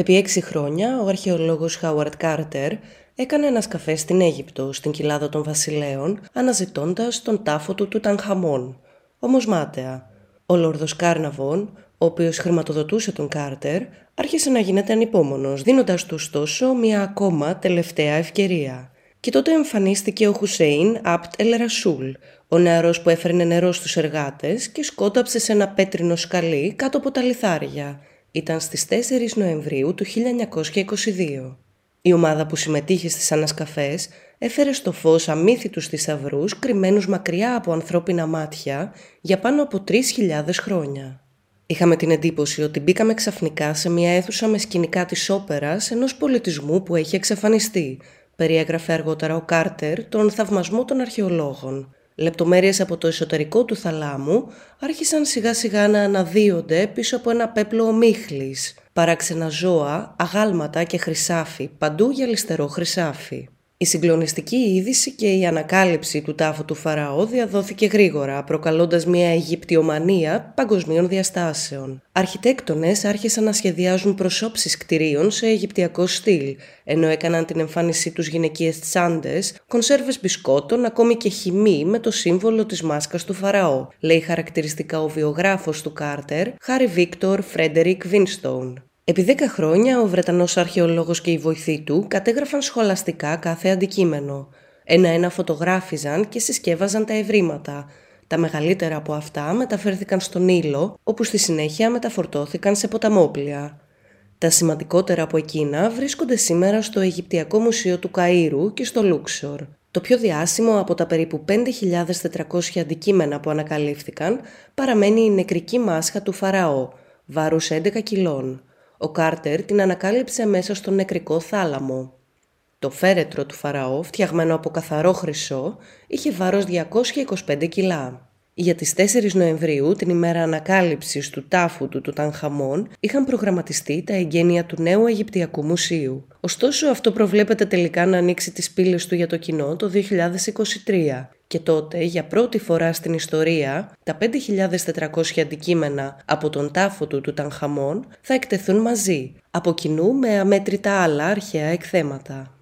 Επί έξι χρόνια, ο αρχαιολόγος Χάουαρντ Κάρτερ έκανε ανασκαφές στην Αίγυπτο, στην κοιλάδα των βασιλέων, αναζητώντας τον τάφο του Τουταγχαμών. Όμως μάταια. Ο Λόρδος Κάρναβον, ο οποίος χρηματοδοτούσε τον Κάρτερ, άρχισε να γίνεται ανυπόμονος, δίνοντάς του ωστόσο μια ακόμα τελευταία ευκαιρία. Και τότε εμφανίστηκε ο Χουσέιν Αμπντ Ελ Ρασούλ, ο νεαρός που έφερνε νερό στους εργάτες και σκόνταψε σε ένα πέτρινο σκαλί κάτω από τα λιθάρια. Ήταν στις 4 Νοεμβρίου του 1922. Η ομάδα που συμμετείχε στις ανασκαφές έφερε στο φως αμύθιτους θησαυρούς κρυμμένους μακριά από ανθρώπινα μάτια για πάνω από 3.000 χρόνια. Είχαμε την εντύπωση ότι μπήκαμε ξαφνικά σε μια αίθουσα με σκηνικά της όπερας ενός πολιτισμού που έχει εξαφανιστεί, περιέγραφε αργότερα ο Κάρτερ τον θαυμασμό των αρχαιολόγων. Λεπτομέρειες από το εσωτερικό του θαλάμου άρχισαν σιγά σιγά να αναδύονται πίσω από ένα πέπλο ομίχλης, παράξενα ζώα, αγάλματα και χρυσάφι, παντού γυαλιστερό χρυσάφι. Η συγκλονιστική είδηση και η ανακάλυψη του τάφου του Φαραώ διαδόθηκε γρήγορα, προκαλώντας μια Αιγυπτιομανία παγκοσμίων διαστάσεων. Αρχιτέκτονες άρχισαν να σχεδιάζουν προσόψεις κτηρίων σε αιγυπτιακό στυλ, ενώ έκαναν την εμφάνισή τους γυναικείες τσάντες, κονσέρβες μπισκότων, ακόμη και χυμοί με το σύμβολο της μάσκας του Φαραώ, λέει χαρακτηριστικά ο βιογράφος του Κάρτερ, Χάρι Βίκτορ Φρέντερικ Ουίνστον. Επί δέκα χρόνια ο Βρετανός αρχαιολόγος και οι βοηθοί του κατέγραφαν σχολαστικά κάθε αντικείμενο. Ένα-ένα φωτογράφιζαν και συσκεύαζαν τα ευρήματα. Τα μεγαλύτερα από αυτά μεταφέρθηκαν στον Ήλο, όπου στη συνέχεια μεταφορτώθηκαν σε ποταμόπλια. Τα σημαντικότερα από εκείνα βρίσκονται σήμερα στο Αιγυπτιακό Μουσείο του Καΐρου και στο Λούξορ. Το πιο διάσημο από τα περίπου 5.400 αντικείμενα που ανακαλύφθηκαν παραμένει η νεκρική μάσχα του Φαραώ, βάρους 11 κιλών. Ο Κάρτερ την ανακάλυψε μέσα στον νεκρικό θάλαμο. Το φέρετρο του Φαραώ, φτιαγμένο από καθαρό χρυσό, είχε βάρος 225 κιλά. Για τις 4 Νοεμβρίου, την ημέρα ανακάλυψης του τάφου του του Τανχαμών, είχαν προγραμματιστεί τα εγγένεια του νέου Αιγυπτιακού Μουσείου. Ωστόσο, αυτό προβλέπεται τελικά να ανοίξει τις πύλες του για το κοινό το 2023 και τότε, για πρώτη φορά στην ιστορία, τα 5.400 αντικείμενα από τον τάφο του του Τανχαμών θα εκτεθούν μαζί, από κοινού με αμέτρητα άλλα αρχαία εκθέματα.